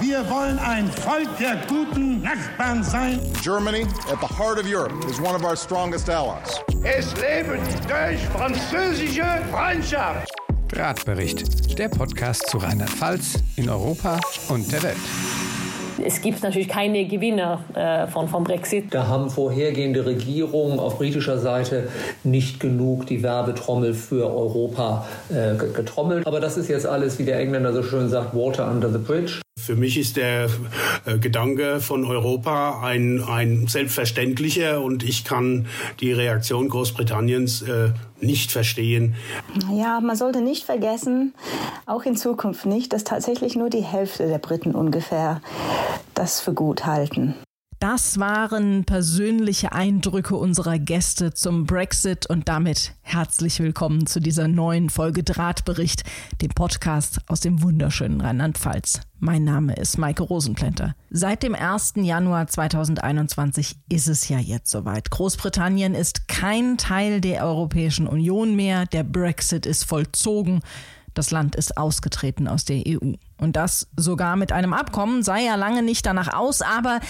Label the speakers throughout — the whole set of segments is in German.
Speaker 1: Wir wollen ein Volk der guten Nachbarn sein.
Speaker 2: Germany, at the heart of Europe, is one of our strongest allies.
Speaker 1: Es lebe die deutsch-französische Freundschaft.
Speaker 3: Drahtbericht, der Podcast zu Rheinland-Pfalz in Europa und der Welt.
Speaker 4: Es gibt natürlich keine Gewinner äh, von, vom Brexit.
Speaker 5: Da haben vorhergehende Regierungen auf britischer Seite nicht genug die Werbetrommel für Europa äh, getrommelt. Aber das ist jetzt alles, wie der Engländer so schön sagt, Water under the bridge.
Speaker 6: Für mich ist der äh, Gedanke von Europa ein, ein selbstverständlicher und ich kann die Reaktion Großbritanniens äh, nicht verstehen.
Speaker 7: Ja, man sollte nicht vergessen, auch in Zukunft nicht, dass tatsächlich nur die Hälfte der Briten ungefähr das für gut halten.
Speaker 8: Das waren persönliche Eindrücke unserer Gäste zum Brexit und damit herzlich willkommen zu dieser neuen Folge Drahtbericht, dem Podcast aus dem wunderschönen Rheinland-Pfalz. Mein Name ist Maike Rosenplanter. Seit dem 1. Januar 2021 ist es ja jetzt soweit. Großbritannien ist kein Teil der Europäischen Union mehr. Der Brexit ist vollzogen. Das Land ist ausgetreten aus der EU. Und das sogar mit einem Abkommen, sah ja lange nicht danach aus, aber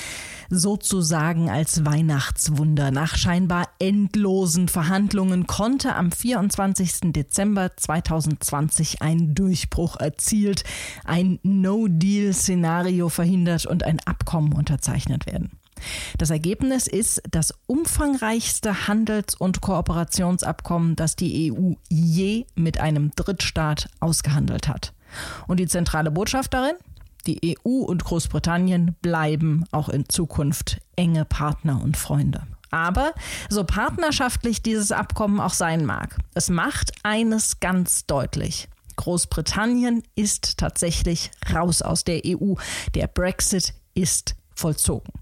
Speaker 8: sozusagen als Weihnachtswunder. Nach scheinbar endlosen Verhandlungen konnte am 24. Dezember 2020 ein Durchbruch erzielt, ein No-Deal-Szenario verhindert und ein Abkommen unterzeichnet werden. Das Ergebnis ist das umfangreichste Handels- und Kooperationsabkommen, das die EU je mit einem Drittstaat ausgehandelt hat. Und die zentrale Botschaft darin? Die EU und Großbritannien bleiben auch in Zukunft enge Partner und Freunde. Aber so partnerschaftlich dieses Abkommen auch sein mag, es macht eines ganz deutlich. Großbritannien ist tatsächlich raus aus der EU. Der Brexit ist vollzogen.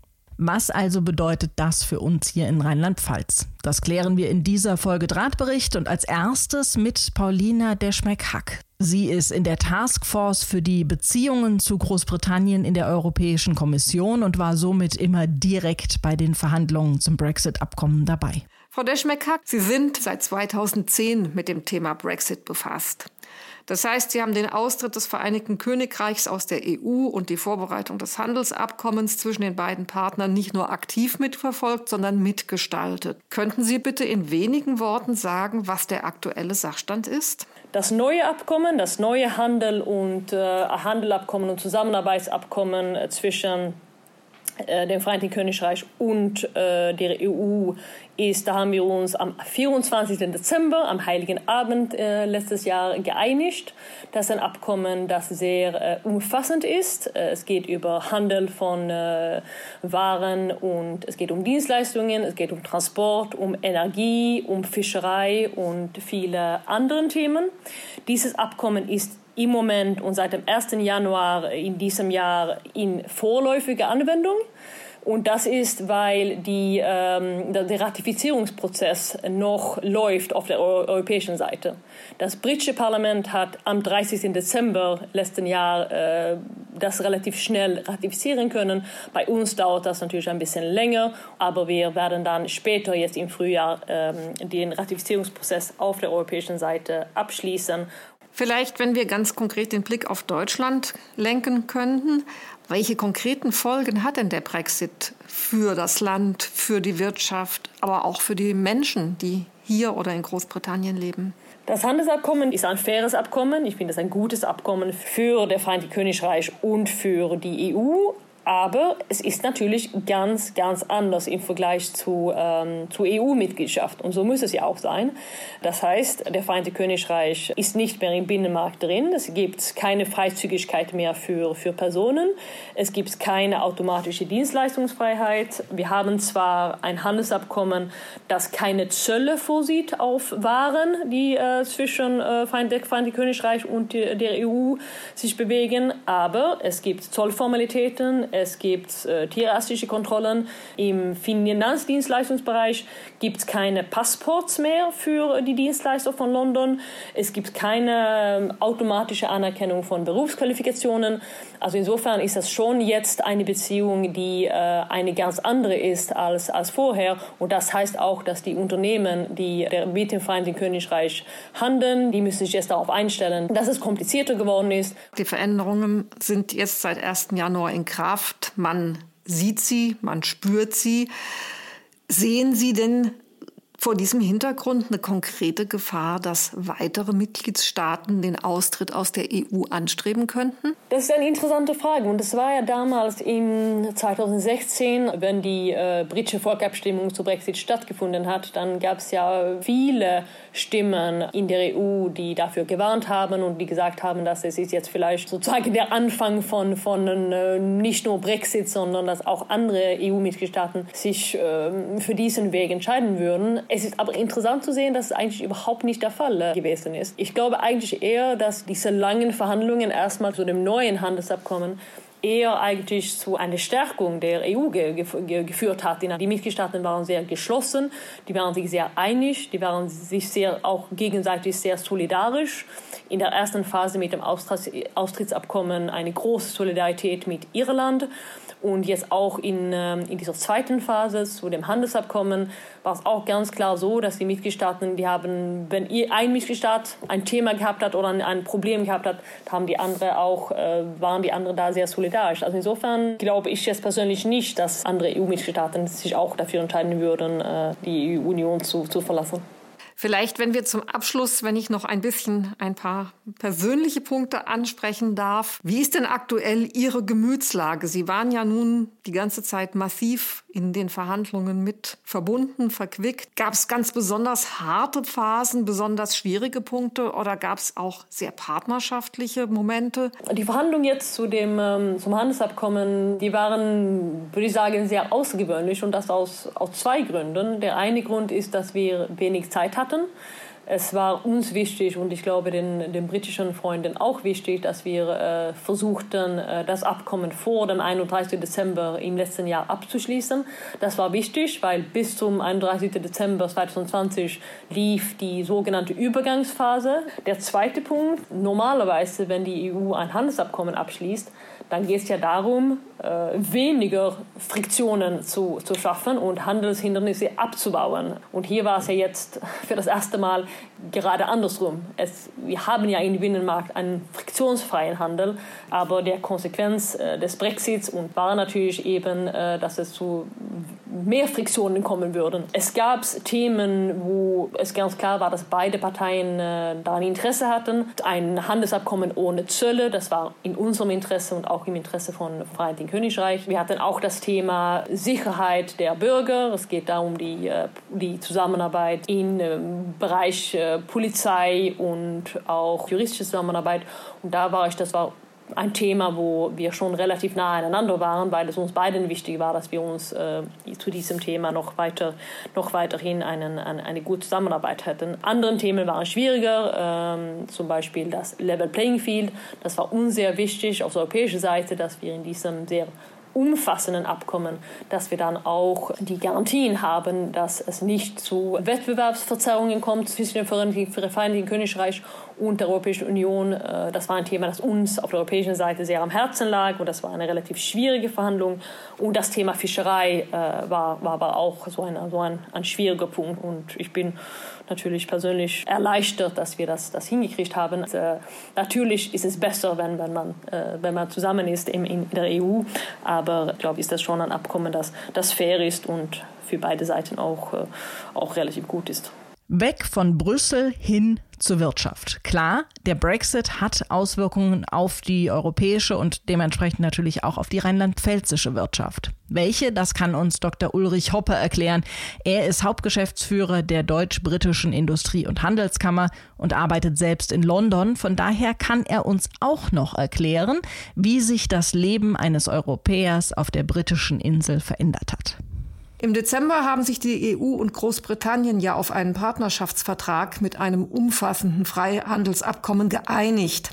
Speaker 8: Was also bedeutet das für uns hier in Rheinland-Pfalz? Das klären wir in dieser Folge Drahtbericht und als erstes mit Paulina Deschmeck-Hack. Sie ist in der Taskforce für die Beziehungen zu Großbritannien in der Europäischen Kommission und war somit immer direkt bei den Verhandlungen zum Brexit-Abkommen dabei.
Speaker 9: Frau Deschmeck-Hack, Sie sind seit 2010 mit dem Thema Brexit befasst. Das heißt, sie haben den Austritt des Vereinigten Königreichs aus der EU und die Vorbereitung des Handelsabkommens zwischen den beiden Partnern nicht nur aktiv mitverfolgt, sondern mitgestaltet. Könnten Sie bitte in wenigen Worten sagen, was der aktuelle Sachstand ist?
Speaker 4: Das neue Abkommen, das neue Handel- und äh, Handelabkommen und Zusammenarbeitsabkommen zwischen äh, dem Vereinigten Königreich und äh, der EU ist, da haben wir uns am 24. Dezember, am Heiligen Abend äh, letztes Jahr geeinigt. Das ist ein Abkommen, das sehr äh, umfassend ist. Äh, es geht über Handel von äh, Waren und es geht um Dienstleistungen, es geht um Transport, um Energie, um Fischerei und viele andere Themen. Dieses Abkommen ist im Moment und seit dem 1. Januar in diesem Jahr in vorläufiger Anwendung. Und das ist, weil die, ähm, der Ratifizierungsprozess noch läuft auf der europäischen Seite. Das britische Parlament hat am 30. Dezember letzten Jahr äh, das relativ schnell ratifizieren können. Bei uns dauert das natürlich ein bisschen länger, aber wir werden dann später, jetzt im Frühjahr, ähm, den Ratifizierungsprozess auf der europäischen Seite abschließen.
Speaker 9: Vielleicht, wenn wir ganz konkret den Blick auf Deutschland lenken könnten, welche konkreten Folgen hat denn der Brexit für das Land, für die Wirtschaft, aber auch für die Menschen, die hier oder in Großbritannien leben?
Speaker 4: Das Handelsabkommen ist ein faires Abkommen. Ich finde es ein gutes Abkommen für das Vereinigte Königreich und für die EU. Aber es ist natürlich ganz, ganz anders im Vergleich zu, ähm, zu EU-Mitgliedschaft. Und so muss es ja auch sein. Das heißt, der Vereinigte Königreich ist nicht mehr im Binnenmarkt drin. Es gibt keine Freizügigkeit mehr für, für Personen. Es gibt keine automatische Dienstleistungsfreiheit. Wir haben zwar ein Handelsabkommen, das keine Zölle vorsieht auf Waren, die äh, zwischen äh, Vereinigte Königreich und der EU sich bewegen, aber es gibt Zollformalitäten es gibt äh, tierärztliche Kontrollen. Im Finanzdienstleistungsbereich gibt es keine Passports mehr für die Dienstleister von London. Es gibt keine äh, automatische Anerkennung von Berufsqualifikationen. Also insofern ist das schon jetzt eine Beziehung, die äh, eine ganz andere ist als, als vorher. Und das heißt auch, dass die Unternehmen, die mit dem Vereinigten Königreich handeln, die müssen sich jetzt darauf einstellen, dass es komplizierter geworden ist.
Speaker 9: Die Veränderungen sind jetzt seit 1. Januar in Kraft. Man sieht sie, man spürt sie. Sehen Sie denn vor diesem Hintergrund eine konkrete Gefahr, dass weitere Mitgliedstaaten den Austritt aus der EU anstreben könnten?
Speaker 4: Das ist eine interessante Frage. Und das war ja damals im 2016, wenn die äh, britische Volksabstimmung zu Brexit stattgefunden hat, dann gab es ja viele Stimmen in der EU, die dafür gewarnt haben und die gesagt haben, dass es ist jetzt vielleicht sozusagen der Anfang von, von äh, nicht nur Brexit, sondern dass auch andere EU-Mitgliedstaaten sich äh, für diesen Weg entscheiden würden. Es ist aber interessant zu sehen, dass es eigentlich überhaupt nicht der Fall äh, gewesen ist. Ich glaube eigentlich eher, dass diese langen Verhandlungen erstmal zu dem neuen Handelsabkommen eher eigentlich zu einer Stärkung der EU ge ge geführt hat. Die Mitgliedstaaten waren sehr geschlossen, die waren sich sehr einig, die waren sich sehr auch gegenseitig sehr solidarisch. In der ersten Phase mit dem Austrittsabkommen eine große Solidarität mit Irland. Und jetzt auch in, ähm, in dieser zweiten Phase zu dem Handelsabkommen war es auch ganz klar so, dass die Mitgliedstaaten, die haben, wenn ein Mitgliedstaat ein Thema gehabt hat oder ein Problem gehabt hat, haben die andere auch, äh, waren die anderen da sehr solidarisch. Also insofern glaube ich jetzt persönlich nicht, dass andere EU-Mitgliedstaaten sich auch dafür entscheiden würden, äh, die EU-Union zu, zu verlassen.
Speaker 9: Vielleicht, wenn wir zum Abschluss, wenn ich noch ein bisschen ein paar persönliche Punkte ansprechen darf. Wie ist denn aktuell Ihre Gemütslage? Sie waren ja nun die ganze Zeit massiv in den Verhandlungen mit verbunden, verquickt. Gab es ganz besonders harte Phasen, besonders schwierige Punkte oder gab es auch sehr partnerschaftliche Momente?
Speaker 4: Die Verhandlungen jetzt zu dem, ähm, zum Handelsabkommen, die waren, würde ich sagen, sehr außergewöhnlich und das aus, aus zwei Gründen. Der eine Grund ist, dass wir wenig Zeit hatten hatten. Es war uns wichtig und ich glaube den, den britischen Freunden auch wichtig, dass wir äh, versuchten, äh, das Abkommen vor dem 31. Dezember im letzten Jahr abzuschließen. Das war wichtig, weil bis zum 31. Dezember 2020 lief die sogenannte Übergangsphase. Der zweite Punkt, normalerweise, wenn die EU ein Handelsabkommen abschließt, dann geht es ja darum, äh, weniger Friktionen zu, zu schaffen und Handelshindernisse abzubauen. Und hier war es ja jetzt für das erste Mal gerade andersrum. Es, wir haben ja im Binnenmarkt einen friktionsfreien Handel, aber der Konsequenz äh, des Brexits und war natürlich eben, äh, dass es zu mehr Friktionen kommen würden. Es gab Themen, wo es ganz klar war, dass beide Parteien äh, daran Interesse hatten. Ein Handelsabkommen ohne Zölle, das war in unserem Interesse und auch im Interesse von Vereinigten Königreich. Wir hatten auch das Thema Sicherheit der Bürger. Es geht darum, die, äh, die Zusammenarbeit im äh, Bereich Polizei und auch juristische Zusammenarbeit. Und da war ich, das war ein Thema, wo wir schon relativ nah aneinander waren, weil es uns beiden wichtig war, dass wir uns äh, zu diesem Thema noch, weiter, noch weiterhin einen, eine, eine gute Zusammenarbeit hätten. Andere Themen waren schwieriger, ähm, zum Beispiel das Level Playing Field. Das war uns sehr wichtig auf der europäischen Seite, dass wir in diesem sehr umfassenden Abkommen, dass wir dann auch die Garantien haben, dass es nicht zu Wettbewerbsverzerrungen kommt zwischen dem Vereinigten Königreich und der Europäischen Union. Äh, das war ein Thema, das uns auf der europäischen Seite sehr am Herzen lag und das war eine relativ schwierige Verhandlung. Und das Thema Fischerei äh, war, war aber auch so ein, so ein, ein schwieriger Punkt. Und ich bin natürlich persönlich erleichtert, dass wir das, das hingekriegt haben. Äh, natürlich ist es besser, wenn, wenn, man, äh, wenn man zusammen ist in, in der EU, aber ich glaube, ist das schon ein Abkommen, das, das fair ist und für beide Seiten auch, äh, auch relativ gut ist.
Speaker 8: Weg von Brüssel hin zur Wirtschaft. Klar, der Brexit hat Auswirkungen auf die europäische und dementsprechend natürlich auch auf die rheinland-pfälzische Wirtschaft. Welche, das kann uns Dr. Ulrich Hoppe erklären. Er ist Hauptgeschäftsführer der Deutsch-Britischen Industrie- und Handelskammer und arbeitet selbst in London. Von daher kann er uns auch noch erklären, wie sich das Leben eines Europäers auf der britischen Insel verändert hat.
Speaker 9: Im Dezember haben sich die EU und Großbritannien ja auf einen Partnerschaftsvertrag mit einem umfassenden Freihandelsabkommen geeinigt.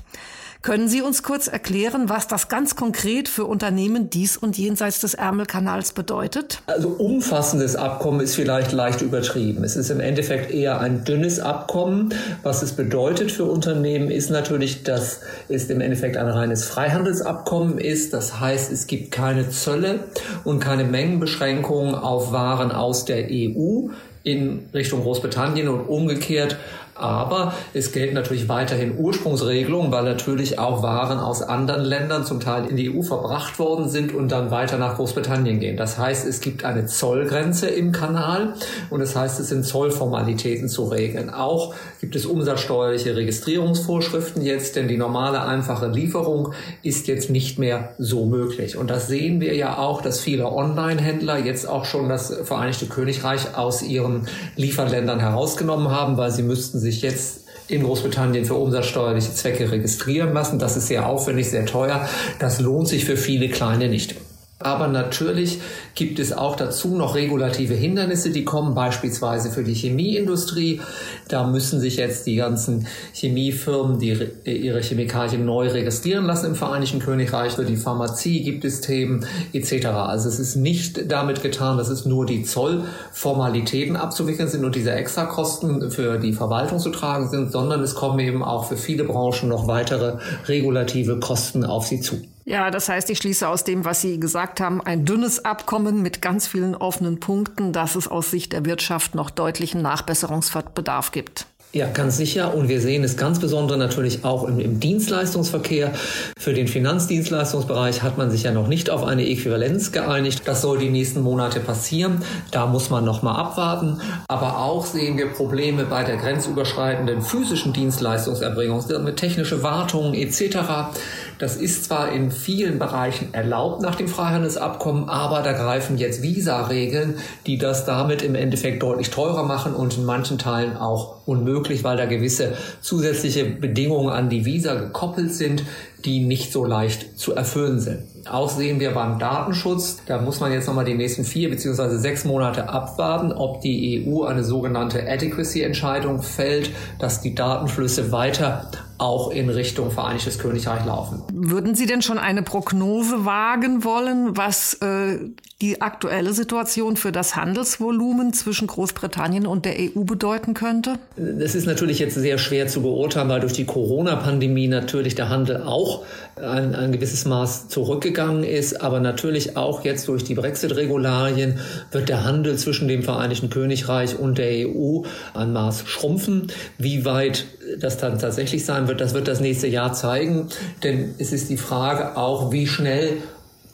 Speaker 9: Können Sie uns kurz erklären, was das ganz konkret für Unternehmen dies und jenseits des Ärmelkanals bedeutet?
Speaker 5: Also umfassendes Abkommen ist vielleicht leicht übertrieben. Es ist im Endeffekt eher ein dünnes Abkommen. Was es bedeutet für Unternehmen ist natürlich, dass es im Endeffekt ein reines Freihandelsabkommen ist. Das heißt, es gibt keine Zölle und keine Mengenbeschränkungen auf Waren aus der EU in Richtung Großbritannien und umgekehrt aber es gelten natürlich weiterhin Ursprungsregelungen, weil natürlich auch Waren aus anderen Ländern zum Teil in die EU verbracht worden sind und dann weiter nach Großbritannien gehen. Das heißt, es gibt eine Zollgrenze im Kanal und das heißt, es sind Zollformalitäten zu regeln. Auch gibt es umsatzsteuerliche Registrierungsvorschriften jetzt, denn die normale einfache Lieferung ist jetzt nicht mehr so möglich. Und das sehen wir ja auch, dass viele Online-Händler jetzt auch schon das Vereinigte Königreich aus ihren Lieferländern herausgenommen haben, weil sie müssten sich jetzt in Großbritannien für umsatzsteuerliche Zwecke registrieren lassen. Das ist sehr aufwendig, sehr teuer. Das lohnt sich für viele kleine nicht. Aber natürlich gibt es auch dazu noch regulative Hindernisse, die kommen beispielsweise für die Chemieindustrie. Da müssen sich jetzt die ganzen Chemiefirmen, die ihre Chemikalien neu registrieren lassen im Vereinigten Königreich. Für die Pharmazie gibt es Themen etc. Also es ist nicht damit getan, dass es nur die Zollformalitäten abzuwickeln sind und diese Extrakosten für die Verwaltung zu tragen sind, sondern es kommen eben auch für viele Branchen noch weitere regulative Kosten auf sie zu.
Speaker 9: Ja, das heißt, ich schließe aus dem, was Sie gesagt haben, ein dünnes Abkommen mit ganz vielen offenen Punkten, dass es aus Sicht der Wirtschaft noch deutlichen Nachbesserungsbedarf gibt.
Speaker 5: Ja, ganz sicher. Und wir sehen es ganz besonders natürlich auch im, im, Dienstleistungsverkehr. Für den Finanzdienstleistungsbereich hat man sich ja noch nicht auf eine Äquivalenz geeinigt. Das soll die nächsten Monate passieren. Da muss man noch mal abwarten. Aber auch sehen wir Probleme bei der grenzüberschreitenden physischen Dienstleistungserbringung, mit technische Wartungen etc. Das ist zwar in vielen Bereichen erlaubt nach dem Freihandelsabkommen, aber da greifen jetzt Visa-Regeln, die das damit im Endeffekt deutlich teurer machen und in manchen Teilen auch unmöglich, weil da gewisse zusätzliche Bedingungen an die Visa gekoppelt sind, die nicht so leicht zu erfüllen sind. Auch sehen wir beim Datenschutz, da muss man jetzt nochmal die nächsten vier beziehungsweise sechs Monate abwarten, ob die EU eine sogenannte Adequacy-Entscheidung fällt, dass die Datenflüsse weiter auch in Richtung Vereinigtes Königreich laufen.
Speaker 9: Würden Sie denn schon eine Prognose wagen wollen, was äh, die aktuelle Situation für das Handelsvolumen zwischen Großbritannien und der EU bedeuten könnte?
Speaker 5: Das ist natürlich jetzt sehr schwer zu beurteilen, weil durch die Corona-Pandemie natürlich der Handel auch ein, ein gewisses Maß zurückgegangen ist. Aber natürlich auch jetzt durch die Brexit-Regularien wird der Handel zwischen dem Vereinigten Königreich und der EU ein Maß schrumpfen. Wie weit das dann tatsächlich sein wird, das wird das nächste Jahr zeigen. Denn es ist die Frage auch, wie schnell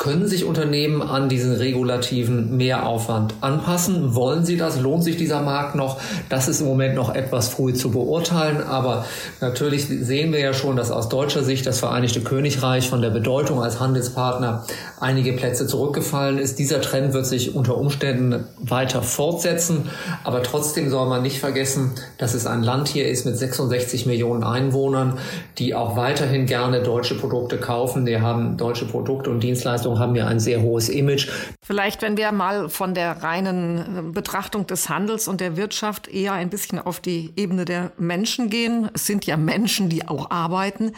Speaker 5: können sich Unternehmen an diesen regulativen Mehraufwand anpassen? Wollen sie das? Lohnt sich dieser Markt noch? Das ist im Moment noch etwas früh zu beurteilen. Aber natürlich sehen wir ja schon, dass aus deutscher Sicht das Vereinigte Königreich von der Bedeutung als Handelspartner einige Plätze zurückgefallen ist. Dieser Trend wird sich unter Umständen weiter fortsetzen. Aber trotzdem soll man nicht vergessen, dass es ein Land hier ist mit 66 Millionen Einwohnern, die auch weiterhin gerne deutsche Produkte kaufen. Die haben deutsche Produkte und Dienstleistungen haben ja ein sehr hohes Image.
Speaker 9: Vielleicht, wenn wir mal von der reinen Betrachtung des Handels und der Wirtschaft eher ein bisschen auf die Ebene der Menschen gehen. Es sind ja Menschen, die auch arbeiten.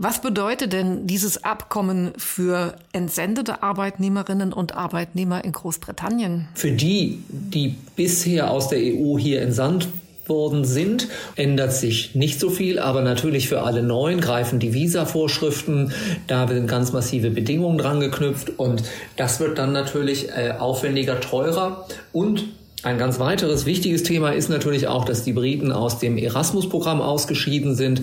Speaker 9: Was bedeutet denn dieses Abkommen für entsendete Arbeitnehmerinnen und Arbeitnehmer in Großbritannien?
Speaker 5: Für die, die bisher aus der EU hier entsandt worden sind, ändert sich nicht so viel, aber natürlich für alle Neuen greifen die Visa-Vorschriften, da sind ganz massive Bedingungen dran geknüpft und das wird dann natürlich äh, aufwendiger, teurer und ein ganz weiteres wichtiges Thema ist natürlich auch, dass die Briten aus dem Erasmus-Programm ausgeschieden sind.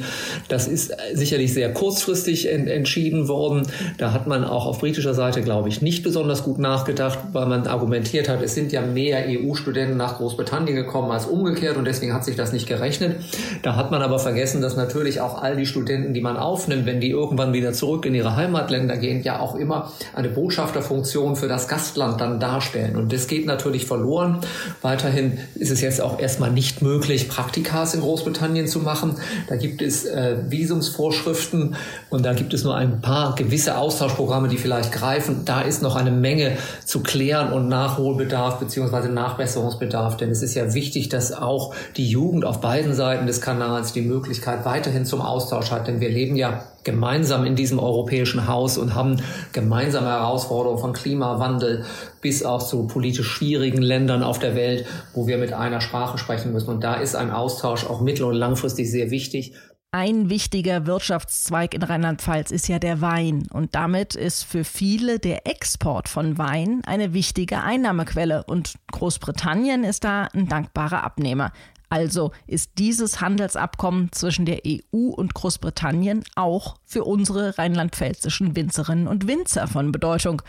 Speaker 5: Das ist sicherlich sehr kurzfristig ent entschieden worden. Da hat man auch auf britischer Seite, glaube ich, nicht besonders gut nachgedacht, weil man argumentiert hat, es sind ja mehr EU-Studenten nach Großbritannien gekommen als umgekehrt und deswegen hat sich das nicht gerechnet. Da hat man aber vergessen, dass natürlich auch all die Studenten, die man aufnimmt, wenn die irgendwann wieder zurück in ihre Heimatländer gehen, ja auch immer eine Botschafterfunktion für das Gastland dann darstellen. Und das geht natürlich verloren. Weiterhin ist es jetzt auch erstmal nicht möglich, Praktikas in Großbritannien zu machen. Da gibt es äh, Visumsvorschriften und da gibt es nur ein paar gewisse Austauschprogramme, die vielleicht greifen. Da ist noch eine Menge zu klären und Nachholbedarf beziehungsweise Nachbesserungsbedarf. Denn es ist ja wichtig, dass auch die Jugend auf beiden Seiten des Kanals die Möglichkeit weiterhin zum Austausch hat. Denn wir leben ja gemeinsam in diesem europäischen Haus und haben gemeinsame Herausforderungen von Klimawandel bis auch zu politisch schwierigen Ländern auf der Welt, wo wir mit einer Sprache sprechen müssen. Und da ist ein Austausch auch mittel- und langfristig sehr wichtig.
Speaker 8: Ein wichtiger Wirtschaftszweig in Rheinland-Pfalz ist ja der Wein. Und damit ist für viele der Export von Wein eine wichtige Einnahmequelle. Und Großbritannien ist da ein dankbarer Abnehmer. Also ist dieses Handelsabkommen zwischen der EU und Großbritannien auch für unsere rheinland-pfälzischen Winzerinnen und Winzer von Bedeutung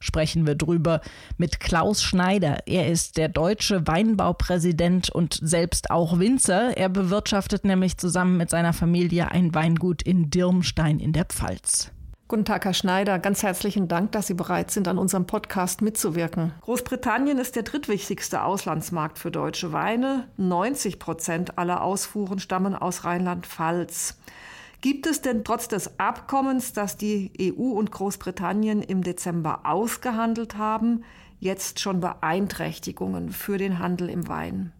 Speaker 8: sprechen wir drüber mit Klaus Schneider. Er ist der deutsche Weinbaupräsident und selbst auch Winzer. Er bewirtschaftet nämlich zusammen mit seiner Familie ein Weingut in Dirmstein in der Pfalz.
Speaker 9: Guten Tag, Herr Schneider. Ganz herzlichen Dank, dass Sie bereit sind, an unserem Podcast mitzuwirken. Großbritannien ist der drittwichtigste Auslandsmarkt für deutsche Weine. 90 Prozent aller Ausfuhren stammen aus Rheinland-Pfalz. Gibt es denn trotz des Abkommens, das die EU und Großbritannien im Dezember ausgehandelt haben, jetzt schon Beeinträchtigungen für den Handel im Wein?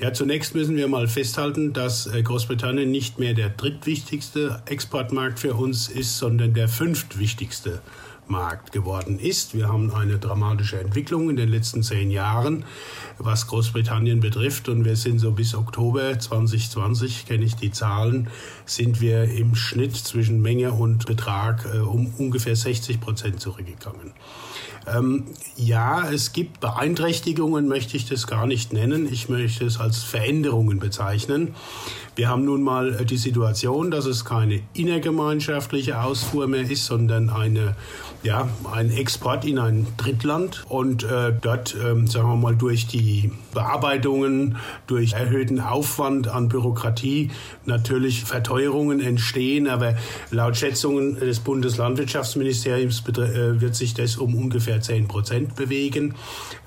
Speaker 6: Ja, zunächst müssen wir mal festhalten, dass äh, Großbritannien nicht mehr der drittwichtigste Exportmarkt für uns ist, sondern der fünftwichtigste Markt geworden ist. Wir haben eine dramatische Entwicklung in den letzten zehn Jahren, was Großbritannien betrifft. Und wir sind so bis Oktober 2020, kenne ich die Zahlen, sind wir im Schnitt zwischen Menge und Betrag äh, um ungefähr 60 Prozent zurückgegangen. Ähm, ja, es gibt Beeinträchtigungen, möchte ich das gar nicht nennen. Ich möchte es als Veränderungen bezeichnen. Wir haben nun mal äh, die Situation, dass es keine innergemeinschaftliche Ausfuhr mehr ist, sondern eine, ja, ein Export in ein Drittland. Und äh, dort, ähm, sagen wir mal, durch die Bearbeitungen, durch erhöhten Aufwand an Bürokratie natürlich Verteuerungen entstehen. Aber laut Schätzungen des Bundeslandwirtschaftsministeriums äh, wird sich das um ungefähr 10 Prozent bewegen.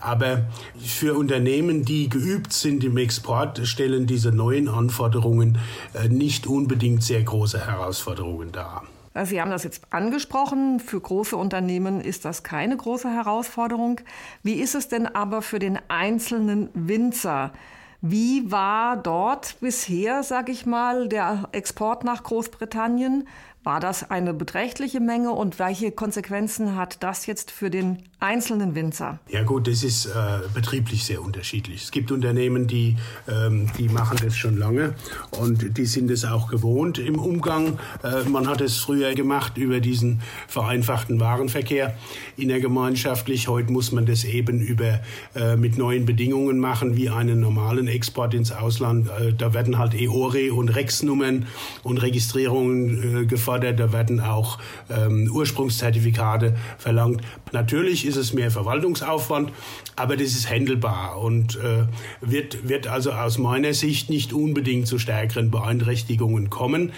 Speaker 6: Aber für Unternehmen, die geübt sind im Export, stellen diese neuen Anforderungen äh, nicht unbedingt sehr große Herausforderungen dar.
Speaker 9: Sie haben das jetzt angesprochen. Für große Unternehmen ist das keine große Herausforderung. Wie ist es denn aber für den einzelnen Winzer? Wie war dort bisher, sage ich mal, der Export nach Großbritannien? War das eine beträchtliche Menge und welche Konsequenzen hat das jetzt für den einzelnen Winzer?
Speaker 6: Ja gut, das ist äh, betrieblich sehr unterschiedlich. Es gibt Unternehmen, die, ähm, die machen das schon lange und die sind es auch gewohnt im Umgang. Äh, man hat es früher gemacht über diesen vereinfachten Warenverkehr innergemeinschaftlich. Heute muss man das eben über, äh, mit neuen Bedingungen machen, wie einen normalen Export ins Ausland. Äh, da werden halt EORE und REX-Nummern und Registrierungen äh, gefordert gefordert, da werden auch ähm, Ursprungszertifikate verlangt. Natürlich ist es mehr Verwaltungsaufwand, aber das ist händelbar und äh, wird, wird also aus meiner Sicht nicht unbedingt zu stärkeren Beeinträchtigungen kommen.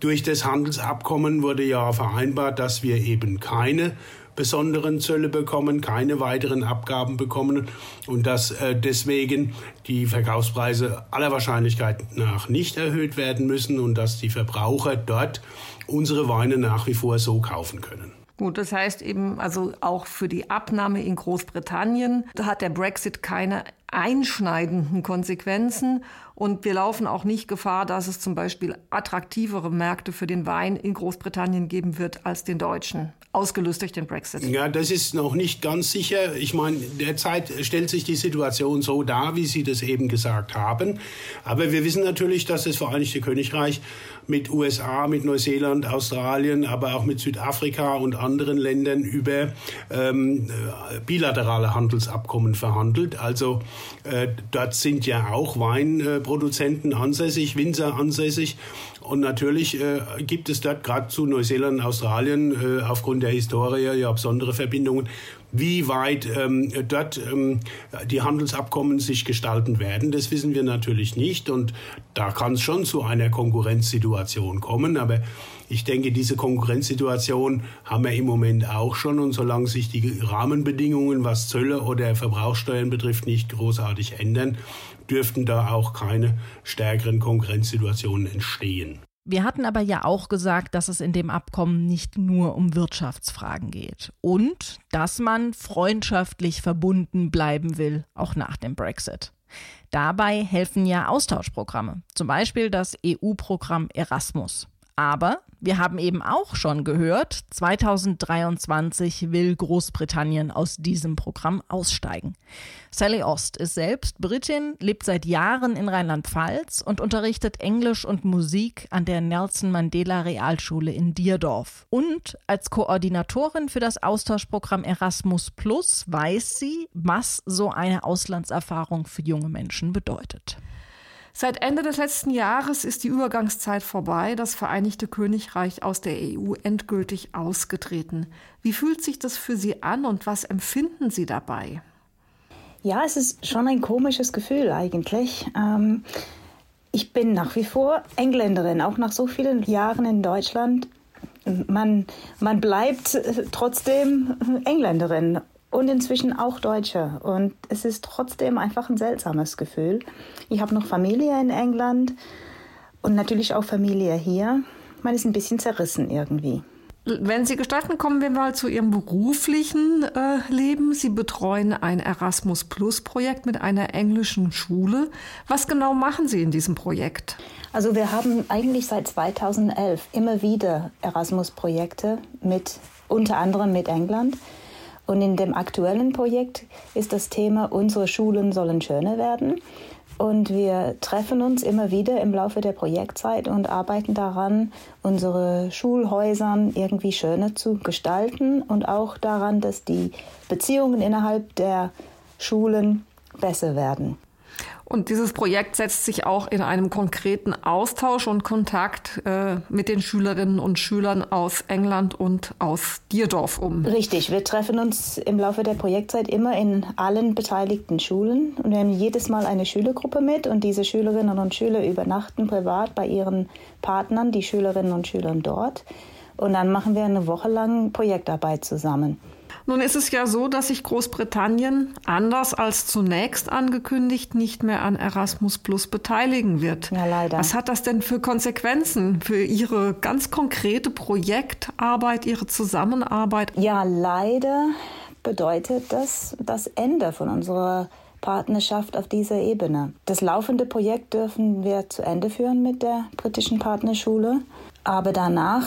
Speaker 6: Durch das Handelsabkommen wurde ja vereinbart, dass wir eben keine besonderen Zölle bekommen, keine weiteren Abgaben bekommen und dass äh, deswegen die Verkaufspreise aller Wahrscheinlichkeit nach nicht erhöht werden müssen und dass die Verbraucher dort unsere Weine nach wie vor so kaufen können.
Speaker 9: Gut, das heißt eben, also auch für die Abnahme in Großbritannien hat der Brexit keine einschneidenden Konsequenzen und wir laufen auch nicht Gefahr, dass es zum Beispiel attraktivere Märkte für den Wein in Großbritannien geben wird als den deutschen, ausgelöst durch den Brexit.
Speaker 6: Ja, das ist noch nicht ganz sicher. Ich meine, derzeit stellt sich die Situation so dar, wie Sie das eben gesagt haben. Aber wir wissen natürlich, dass das Vereinigte Königreich mit USA, mit Neuseeland, Australien, aber auch mit Südafrika und anderen Ländern über ähm, bilaterale Handelsabkommen verhandelt. Also dort sind ja auch Weinproduzenten ansässig, Winzer ansässig. Und natürlich äh, gibt es dort gerade zu Neuseeland Australien äh, aufgrund der Historie ja besondere Verbindungen. Wie weit ähm, dort ähm, die Handelsabkommen sich gestalten werden, das wissen wir natürlich nicht. Und da kann es schon zu einer Konkurrenzsituation kommen. Aber ich denke, diese Konkurrenzsituation haben wir im Moment auch schon. Und solange sich die Rahmenbedingungen, was Zölle oder Verbrauchssteuern betrifft, nicht großartig ändern, dürften da auch keine stärkeren Konkurrenzsituationen entstehen.
Speaker 8: Wir hatten aber ja auch gesagt, dass es in dem Abkommen nicht nur um Wirtschaftsfragen geht und dass man freundschaftlich verbunden bleiben will, auch nach dem Brexit. Dabei helfen ja Austauschprogramme, zum Beispiel das EU-Programm Erasmus. Aber wir haben eben auch schon gehört, 2023 will Großbritannien aus diesem Programm aussteigen. Sally Ost ist selbst Britin, lebt seit Jahren in Rheinland-Pfalz und unterrichtet Englisch und Musik an der Nelson Mandela Realschule in Dierdorf. Und als Koordinatorin für das Austauschprogramm Erasmus Plus weiß sie, was so eine Auslandserfahrung für junge Menschen bedeutet.
Speaker 9: Seit Ende des letzten Jahres ist die Übergangszeit vorbei. Das Vereinigte Königreich aus der EU endgültig ausgetreten. Wie fühlt sich das für Sie an und was empfinden Sie dabei?
Speaker 7: Ja, es ist schon ein komisches Gefühl eigentlich. Ähm, ich bin nach wie vor Engländerin, auch nach so vielen Jahren in Deutschland. Man, man bleibt trotzdem Engländerin und inzwischen auch Deutsche. Und es ist trotzdem einfach ein seltsames Gefühl. Ich habe noch Familie in England und natürlich auch Familie hier. Man ist ein bisschen zerrissen irgendwie.
Speaker 9: Wenn Sie gestatten, kommen wir mal zu Ihrem beruflichen äh, Leben. Sie betreuen ein Erasmus Plus Projekt mit einer englischen Schule. Was genau machen Sie in diesem Projekt?
Speaker 7: Also wir haben eigentlich seit 2011 immer wieder Erasmus Projekte mit unter anderem mit England. Und in dem aktuellen Projekt ist das Thema, unsere Schulen sollen schöner werden. Und wir treffen uns immer wieder im Laufe der Projektzeit und arbeiten daran, unsere Schulhäusern irgendwie schöner zu gestalten und auch daran, dass die Beziehungen innerhalb der Schulen besser werden.
Speaker 9: Und dieses Projekt setzt sich auch in einem konkreten Austausch und Kontakt äh, mit den Schülerinnen und Schülern aus England und aus Dierdorf um.
Speaker 7: Richtig, wir treffen uns im Laufe der Projektzeit immer in allen beteiligten Schulen und wir haben jedes Mal eine Schülergruppe mit und diese Schülerinnen und Schüler übernachten privat bei ihren Partnern, die Schülerinnen und Schülern dort. Und dann machen wir eine Woche lang Projektarbeit zusammen.
Speaker 9: Nun ist es ja so, dass sich Großbritannien, anders als zunächst angekündigt, nicht mehr an Erasmus Plus beteiligen wird.
Speaker 7: Ja, leider.
Speaker 9: Was hat das denn für Konsequenzen für Ihre ganz konkrete Projektarbeit, Ihre Zusammenarbeit?
Speaker 7: Ja, leider bedeutet das das Ende von unserer Partnerschaft auf dieser Ebene. Das laufende Projekt dürfen wir zu Ende führen mit der britischen Partnerschule, aber danach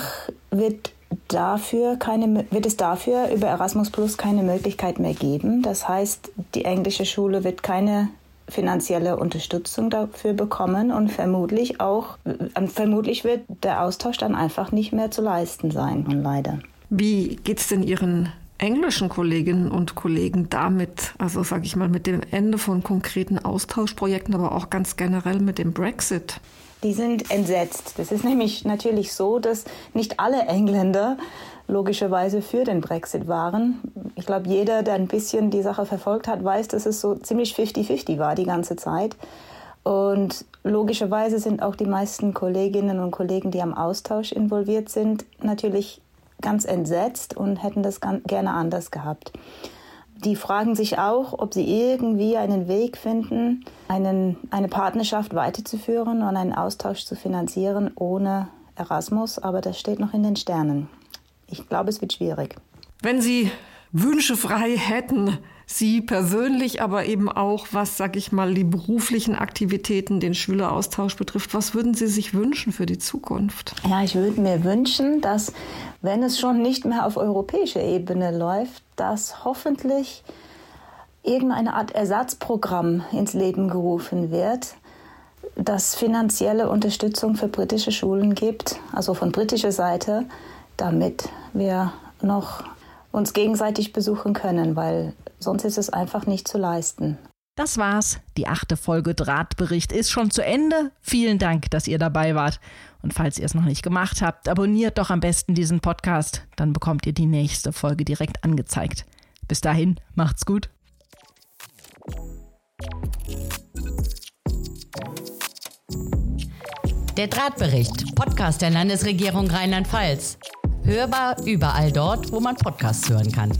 Speaker 7: wird dafür keine, wird es dafür über Erasmus Plus keine Möglichkeit mehr geben. Das heißt, die englische Schule wird keine finanzielle Unterstützung dafür bekommen und vermutlich auch, äh, vermutlich wird der Austausch dann einfach nicht mehr zu leisten sein, leider.
Speaker 9: Wie geht es denn Ihren englischen Kolleginnen und Kollegen damit, also sage ich mal, mit dem Ende von konkreten Austauschprojekten, aber auch ganz generell mit dem Brexit?
Speaker 7: Die sind entsetzt. Das ist nämlich natürlich so, dass nicht alle Engländer logischerweise für den Brexit waren. Ich glaube, jeder, der ein bisschen die Sache verfolgt hat, weiß, dass es so ziemlich 50-50 war die ganze Zeit. Und logischerweise sind auch die meisten Kolleginnen und Kollegen, die am Austausch involviert sind, natürlich ganz entsetzt und hätten das gerne anders gehabt. Die fragen sich auch, ob sie irgendwie einen Weg finden, einen, eine Partnerschaft weiterzuführen und einen Austausch zu finanzieren ohne Erasmus, aber das steht noch in den Sternen. Ich glaube, es wird schwierig.
Speaker 9: Wenn Sie Wünsche frei hätten, Sie persönlich, aber eben auch, was, sag ich mal, die beruflichen Aktivitäten, den Schüleraustausch betrifft. Was würden Sie sich wünschen für die Zukunft?
Speaker 7: Ja, ich würde mir wünschen, dass, wenn es schon nicht mehr auf europäischer Ebene läuft, dass hoffentlich irgendeine Art Ersatzprogramm ins Leben gerufen wird, das finanzielle Unterstützung für britische Schulen gibt, also von britischer Seite, damit wir noch uns gegenseitig besuchen können, weil Sonst ist es einfach nicht zu leisten.
Speaker 8: Das war's. Die achte Folge Drahtbericht ist schon zu Ende. Vielen Dank, dass ihr dabei wart. Und falls ihr es noch nicht gemacht habt, abonniert doch am besten diesen Podcast. Dann bekommt ihr die nächste Folge direkt angezeigt. Bis dahin, macht's gut.
Speaker 10: Der Drahtbericht, Podcast der Landesregierung Rheinland-Pfalz. Hörbar überall dort, wo man Podcasts hören kann.